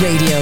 Radio,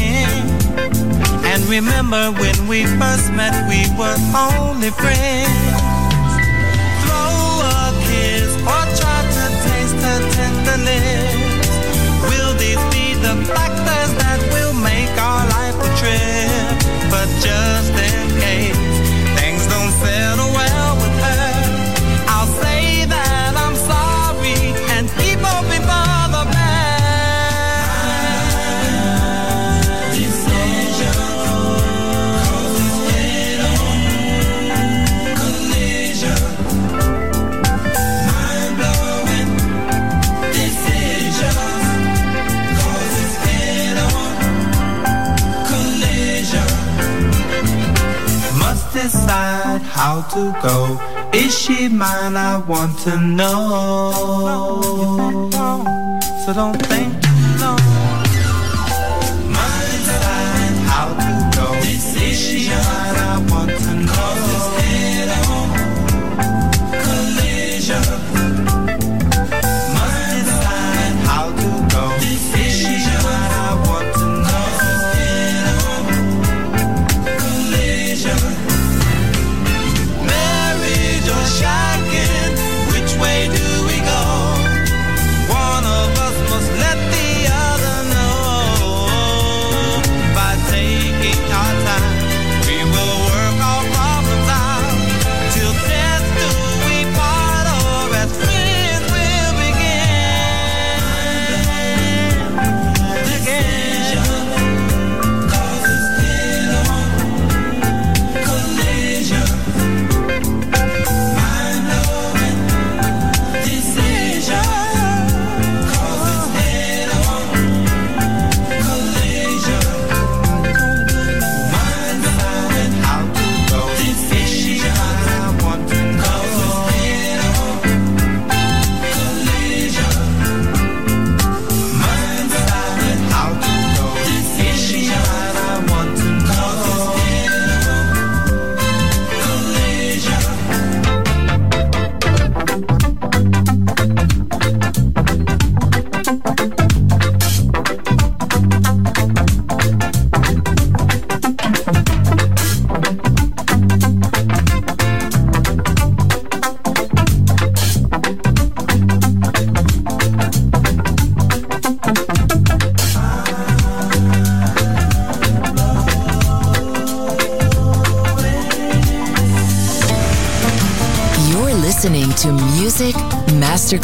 end. And remember when we first met, we were only friends. Throw a kiss or try to taste her tenderness. Will these be the factors that will make our life a trip? But just in case. decide how to go. Is she mine? I want to know. So don't think.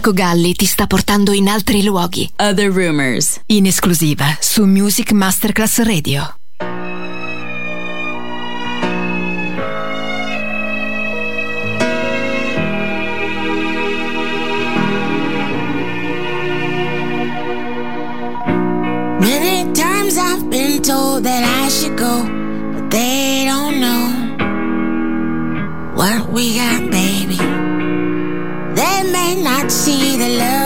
Marco Galli ti sta portando in altri luoghi. Other Rumors. In esclusiva su Music Masterclass Radio. Many times I've been told that I should go, but they don't know what we got back. see the love.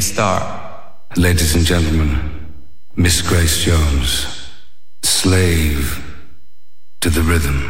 a star. Ladies and gentlemen, Miss Grace Jones, slave to the rhythm.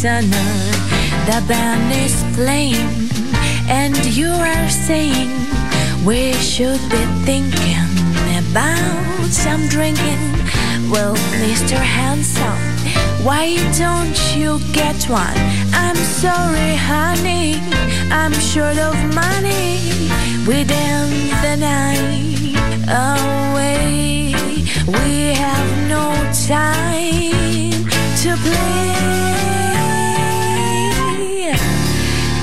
The band is playing, and you are saying we should be thinking about some drinking. Well, Mr. Handsome, why don't you get one? I'm sorry, honey, I'm short of money. We dance the night away. We have no time to play.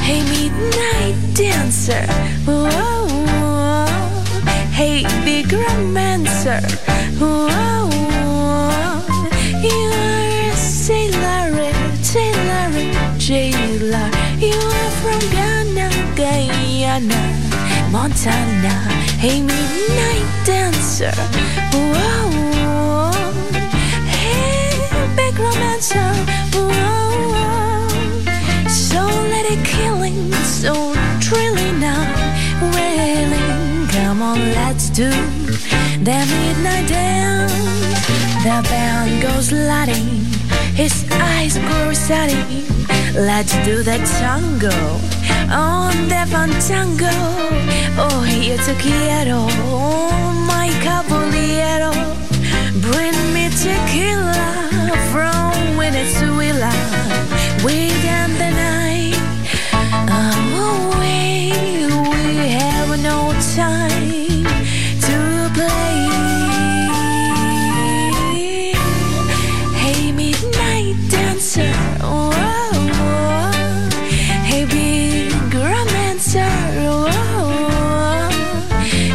Hey, midnight dancer. Whoa, Hey, big romancer. Whoa, You are a sailor, sailor, jailer. You are from Ghana, Guyana, Montana. Hey, midnight dancer. Whoa, It killing, so thrilling now, wailing. Come on, let's do the midnight dance. The band goes lighting, his eyes grow steady. Let's do the tango on the fantango. Oh, yo te quiero, my caballero. Bring me tequila from Venezuela. We dance time to play. Hey, midnight dancer. Hey, big romancer.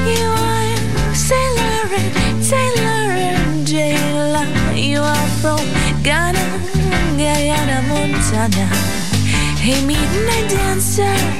You are sailor, sailor, jailer. You are from Ghana, Guyana, Montana. Hey, midnight dancer.